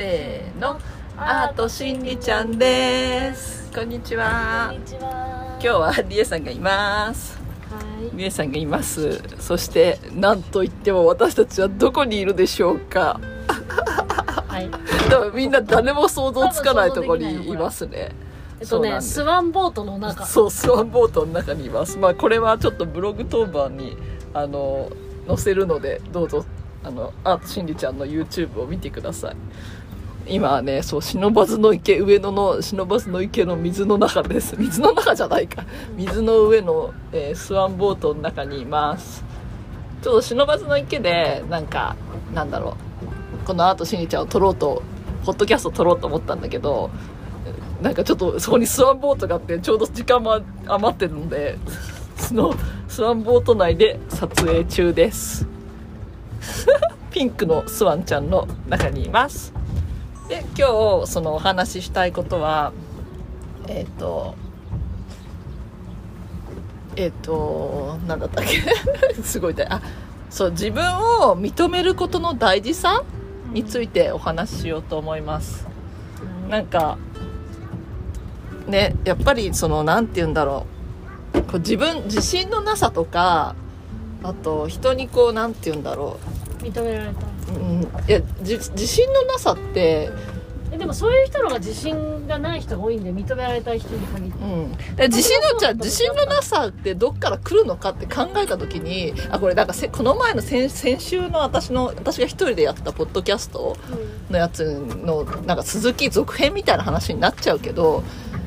せーのアートしんりちゃんです。こんにちは。今日はりえさんがいます。はい。りえさんがいます。そしてなんといっても私たちはどこにいるでしょうか。はい。多分みんな誰も想像つかないところにいますね。えっとね、スワンボートの中。そうスワンボートの中にいます。まあこれはちょっとブログ当番にあの載せるのでどうぞあのアートしんりちゃんの YouTube を見てください今はねそう不忍池上野の不忍池の水の中です。水の中じゃないか。水の上の、えースワンボートの中にいます。ちょっと不忍池でなんかなんだろう。このアートしんちゃんを撮ろうとポッドキャスト撮ろうと思ったんだけどなんかちょっとそこにスワンボートがあってちょうど時間も余ってるのでそのスワンボート内で撮影中です。ピンクのスワンちゃんの中にいます。で今日そのお話ししたいことはえっ、とえっ、となんだったっけ？すごい大あそう自分を認めることの大事さについてお話ししようと思います。なんかねやっぱりそのなんて言うんだろう。こう自分自信のなさとかあと人にこうなんて言うんだろう。認められた。う、うん、いやじ自信のなさって、え、でもそういう人のが自信がない人が多いんで、認められたい人に限って。うん、で自信のじゃあ自信のなさってどっから来るのかって考えた時にあこれなんかせこの前の先先週の私の私が一人でやったポッドキャストのやつのなんか続き続編みたいな話になっちゃうけど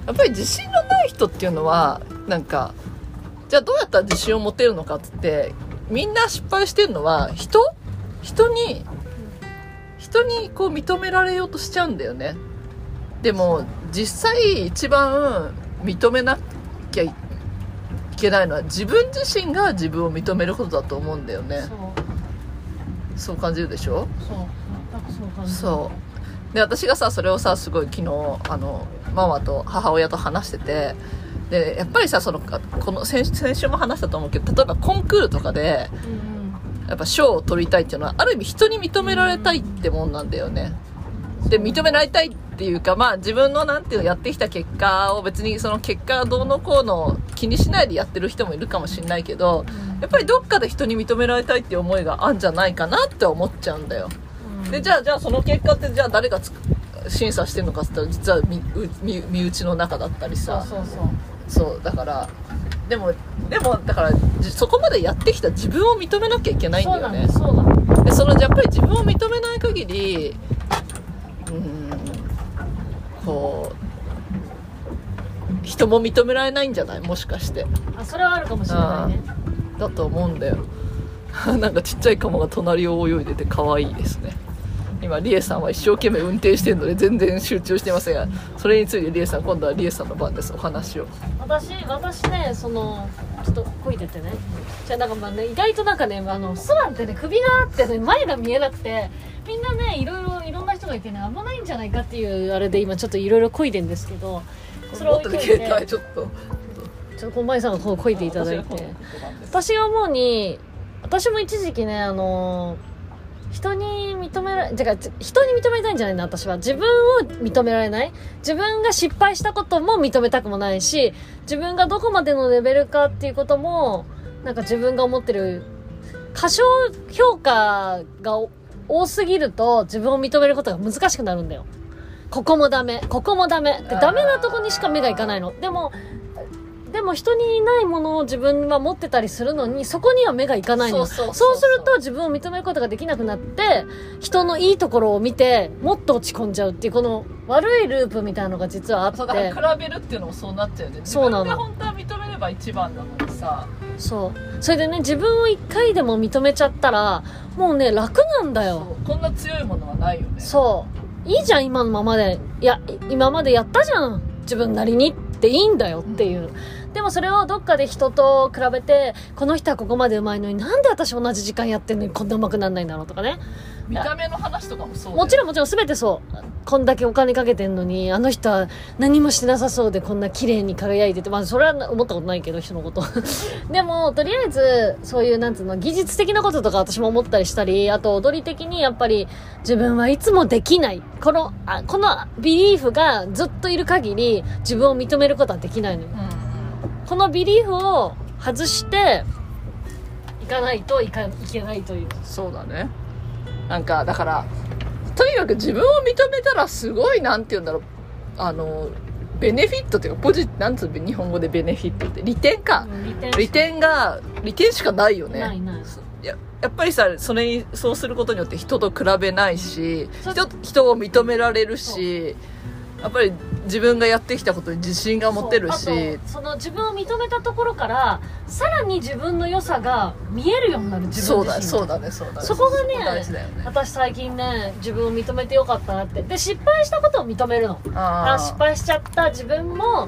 やっぱり自信のない人っていうのはなんかじゃあどうやったら自信を持てるのかっつってみんな失敗してるのは人？人に人にこう認められようとしちゃうんだよね。でも実際一番認めなきゃいけないのは自分自身が自分を認めることだと思うんだよね。そう。そう感じるでしょ？そう。そう。で私がさそれをさすごい昨日あのママと母親と話しててでやっぱりさそのこの先先週も話したと思うけど例えばコンクールとかでうんやっぱ賞を取りたいっていうのはある意味人に認められたいってもんなんだよねで認められたいっていうかまあ自分のなんていうのやってきた結果を別にその結果がどうのこうの気にしないでやってる人もいるかもしれないけどうん。やっぱりどっかで人に認められたいっていう思いがあるんじゃないかなって思っちゃうんだようんでじゃあじゃあその結果ってじゃあ誰が審査してるのかっつったら実は身内の中だったりさそうそう。そうだからでもでもだからじそこまでやってきた自分を認めなきゃいけないんだよね。そうなんです、そのやっぱり自分を認めない限りうーんこう人も認められないんじゃない？もしかして。あ、それはあるかもしれないね。だと思うんだよ。なんかちっちゃいカモが隣を泳いでて可愛いですね今リエさんは一生懸命運転してるので全然集中してませんがそれについてリエさん今度はリエさんの番ですお話を。私私ねそのちょっとこいててね。じゃあなんかまあね意外となんかねあのスワンってね首があってね前が見えなくてみんなねいろいろいろんな人がいてね危ないんじゃないかっていうあれで今ちょっといろいろこいでんですけどそれを置いてる携帯ちょっと。ちょっとこんまいさんがこうこいていただいて。私が思うに私も一時期ねあの人に認められてか人に認めたいんじゃないな私は。自分を認められない。自分が失敗したことも認めたくもないし自分がどこまでのレベルかっていうこともなんか自分が思ってる過小評価が多すぎると自分を認めることが難しくなるんだよ。ここもダメここもダメであーダメなとこにしか目がいかないの。でもでも人にないものを自分は持ってたりするのにそこには目がいかないのよ。そうそうそうそう。そうすると自分を認めることができなくなって人のいいところを見てもっと落ち込んじゃうっていうこの悪いループみたいなのが実はあそうってだから比べるっていうのもそうなっちゃうよね。自そうなの。分が本当は認めれば一番なのにさ。そう。それでね自分を一回でも認めちゃったらもうね楽なんだそよう。こんな強いものはないよね。そう。いいじゃん今のままで。いや今までやったじゃん。自分なりにっていいんだよっていうでもそれをどっかで人と比べてこの人はここまでうまいのになんで私同じ時間やってんのにこんなうまくなんないんだろうとかね。見た目の話とかもそうもちろんんもちろん全てそう。こんだけお金かけてんのにあの人は何もしてなさそうでこんな綺麗に輝いててまあそれは思ったことないけど人のこと。でもとりあえずそういうなんつうの技術的なこととか私も思ったりしたりあと踊り的にやっぱり自分はいつもできない。このあこのビリーフがずっといる限り自分を認めることはできないのよ。うんうんこのビリーフを外していかないといかいけないという。そうだね。なんかだからとにかく自分を認めたらすごいなんて言うんだろう。あのベネフィットっていうかポジなんつうの日本語でベネフィットって。利点か。利点利点が利点しかないよね。ないない。ややっぱりさそれにそうすることによって人と比べないしそう人人を認められるしやっぱり自分がやってきたことに自信が持てるし。その自分を認めたところからさらに自分の良さが見えるようになる自そうだ分自身そうだねそうだね。そこがねそ大事だよね。私最近ね自分を認めてよかったなって。で失敗したことを認めるの。ああ失敗しちゃった自分も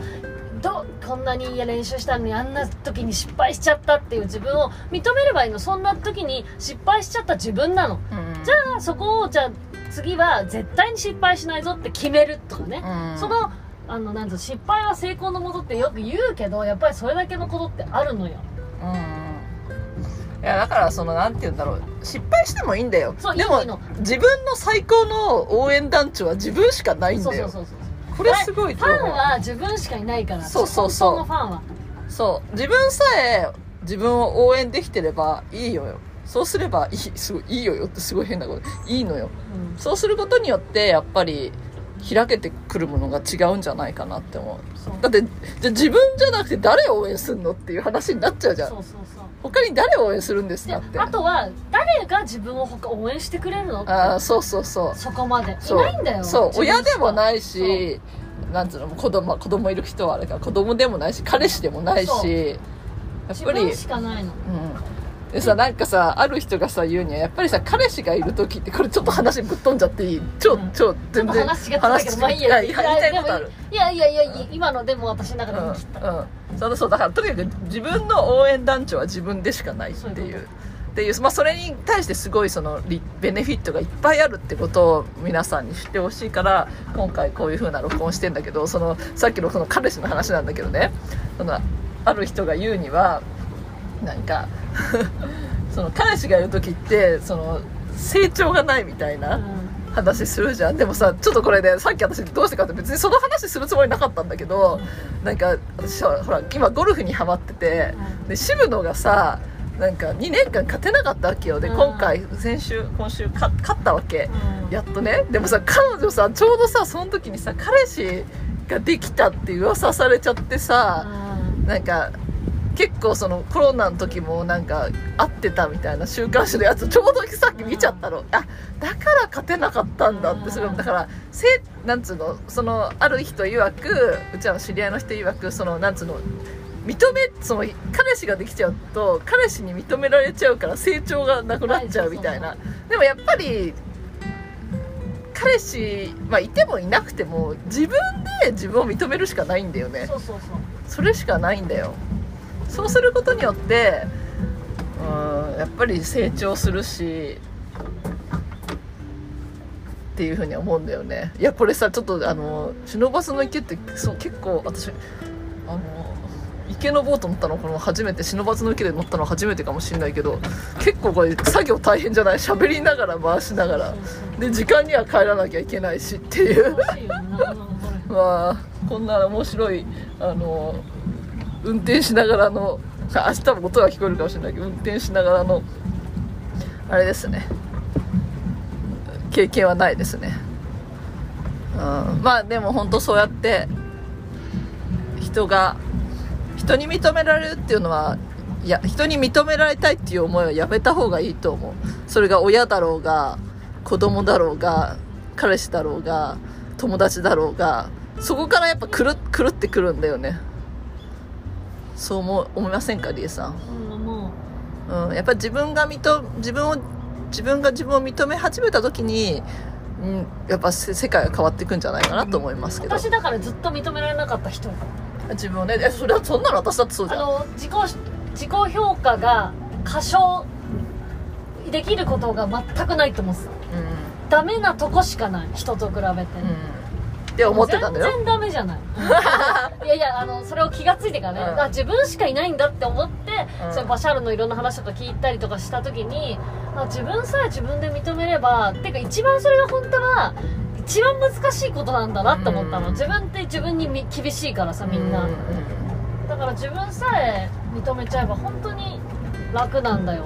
どこんなに練習したのにあんな時に失敗しちゃったっていう自分を認めればいいの。そんな時に失敗しちゃった自分なの。うん。じゃあそこをじゃあ次は絶対に失敗しないぞって決めるとかね、うん。そのあのなんと失敗は成功のもとってよく言うけどやっぱりそれだけのことってあるのよ。うん。いやだからそのなんて言うんだろう。失敗してもいいんだよ。でも自分の最高の応援団長は自分しかないんだよ。そうそうそうそう。これすごいファンは自分しかいないからそうそうそう。本当のファンは。そう。自分さえ自分を応援できてればいいよよそうすればいいすごいいいよよってすごい変なこといいのよ。うん。そうすることによってやっぱり開けてくるものが違うんじゃないかなって思う。だってじゃあ自分じゃなくて誰を応援するのっていう話になっちゃうじゃん。そうそうそう。他に誰を応援するんですでかって。あとは誰が自分を他応援してくれるのああそうそうそう。そこまで。いないんだよ。そう。親でもないしなんつうの子供子供いる人はあれか子供でもないし彼氏でもないしやっぱり自分しかないの。うんでさなんかさある人がさ言うにはやっぱりさ彼氏がいる時ってこれちょっと話ぶっ飛んじゃっていい？ちょっと全然話違ってたけどまあいいや。いや言いやいやいやいや今のでも私の中でうん。も切った、うん。そうそうだからとにかく自分の応援団長は自分でしかないっていう。っていう、まあ、それに対してすごいそのリベネフィットがいっぱいあるってことを皆さんに知ってほしいから今回こういう風な録音してんだけどそのさっきのその彼氏の話なんだけどね。そのある人が言うにはなんか その彼氏がいる時ってその成長がないみたいな。うん。話するじゃん。でもさちょっとこれねさっき私どうしてかって別にその話するつもりなかったんだけどなんか私はほら今ゴルフにハマっててで渋野がさなんか2年間勝てなかったわけよ。でうん。今回先週今週か勝ったわけ。うん。やっとね。でもさ彼女さちょうどさその時にさ彼氏ができたって噂されちゃってさなんか結構そのコロナの時もなんか会ってたみたいな週刊誌のやつちょうどさっき見ちゃったの。あだから勝てなかったんだってそれだからせなんつうのそのある人曰くうちらの知り合いの人曰くそのなんつうの認めその彼氏ができちゃうと彼氏に認められちゃうから成長がなくなっちゃうみたいな。でもやっぱり彼氏、まあ、いてもいなくても自分で自分を認めるしかないんだよね。そうそうそう。それしかないんだよそうすることによってうんやっぱり成長するしっていうふうに思うんだよね。いやこれさちょっとあの忍ばずの池ってそう結構私あの池のボート乗ったのこの初めて忍ばずの池で乗ったの初めてかもしれないけど結構これ作業大変じゃない？喋りながら回しながら。で時間には帰らなきゃいけないしっていう。まあこんな面白いあの運転しながらの明日も音が聞こえるかもしれないけど運転しながらのあれですね。経験はないですね、うん、まあでも本当そうやって人が人に認められるっていうのはいや人に認められたいっていう思いはやめた方がいいと思う。それが親だろうが子供だろうが彼氏だろうが友達だろうがそこからやっぱ狂狂ってくるんだよね。そう思う思いませんかリエさん、うんもう。ん、やっぱり自分が認自分を自分が自分を認め始めた時に、うん、やっぱせ世界が変わっていくんじゃないかなと思いますうけど。私だからずっと認められなかった人自分をね。えそれはそんなの私だってそうじあゃん。の自己自己評価が過小できることが全くないと思ってた。うダメなとこしかない人と比べて、んうんって思ってたんだよ。全然ダメじゃない。いやいやあのそれを気がついてからね、うん。あ自分しかいないんだって思って、うん。それバシャールのいろんな話とか聞いたりとかした時にあ自分さえ自分で認めればてか一番それが本当は一番難しいことなんだなって思ったの、うん。自分って自分にみ厳しいからさみんな、うだから自分さえ認めちゃえば本当に楽なんだよ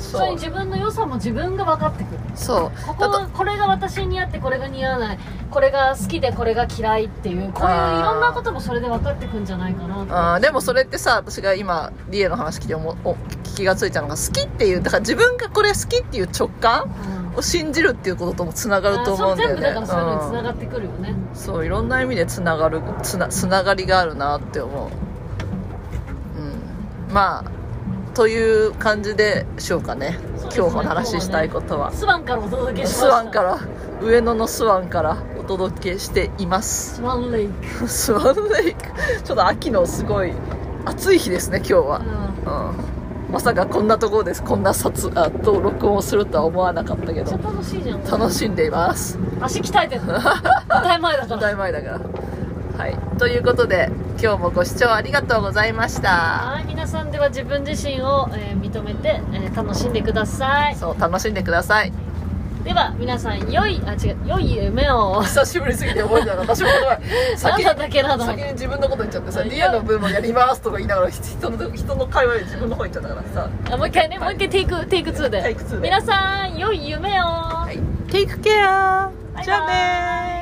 それにそう自分の良さも自分が分かってくる。そう。ここはこれが私に似合ってこれが似合わない。これが好きでこれが嫌いっていうこういういろんなこともそれで分かってくんじゃないかなとあーでもそれってさ私が今リエの話聞いて思お気がついたのが好きっていうだから自分がこれ好きっていう直感うん。を信じるっていうことともつながると思うんだよね。そう全部だからそういうのにつなうんがってくるよね、そういろんな意味でつながるつなつながりがあるなって思う。うん。まあという感じでしょうかね。ね今日お話ししたいことは、スワンからお届けしました。スワンから。上野のスワンからお届けしています。スワンレイク、スワンレイク。ちょっと秋のすごい暑い日ですね今日は。う、うん、まさかこんなところです。こんな撮あと録音をするとは思わなかったけど。楽しいじゃん。楽しんでいます。足鍛えてるの。当たり前だから。だい前だから。はい。ということで今日もご視聴ありがとうございました。はい皆さんでは自分自身を、えー認めて、えー楽しんでください。そう楽しんでください。では皆さん良いあ違う良い夢を。久しぶりすぎて覚えてない私もこの前何先だったっけな先に自分のこと言っちゃってさ「いやリアの分もやります」とか言いながら人の人の会話で自分の方行っちゃったからさ。あもう一回ね、もう一回テイクテイク2で。テイク2で。皆さん良い夢を、はい。Take care! バイバイ。じゃあねー